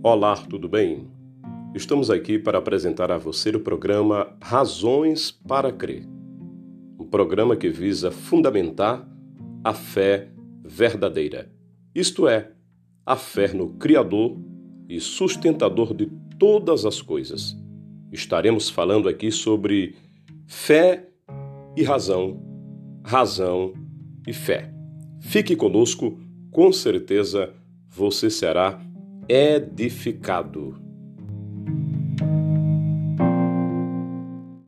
Olá, tudo bem? Estamos aqui para apresentar a você o programa Razões para Crer. Um programa que visa fundamentar a fé verdadeira, isto é, a fé no Criador e sustentador de todas as coisas. Estaremos falando aqui sobre fé e razão, razão e fé. Fique conosco, com certeza você será edificado.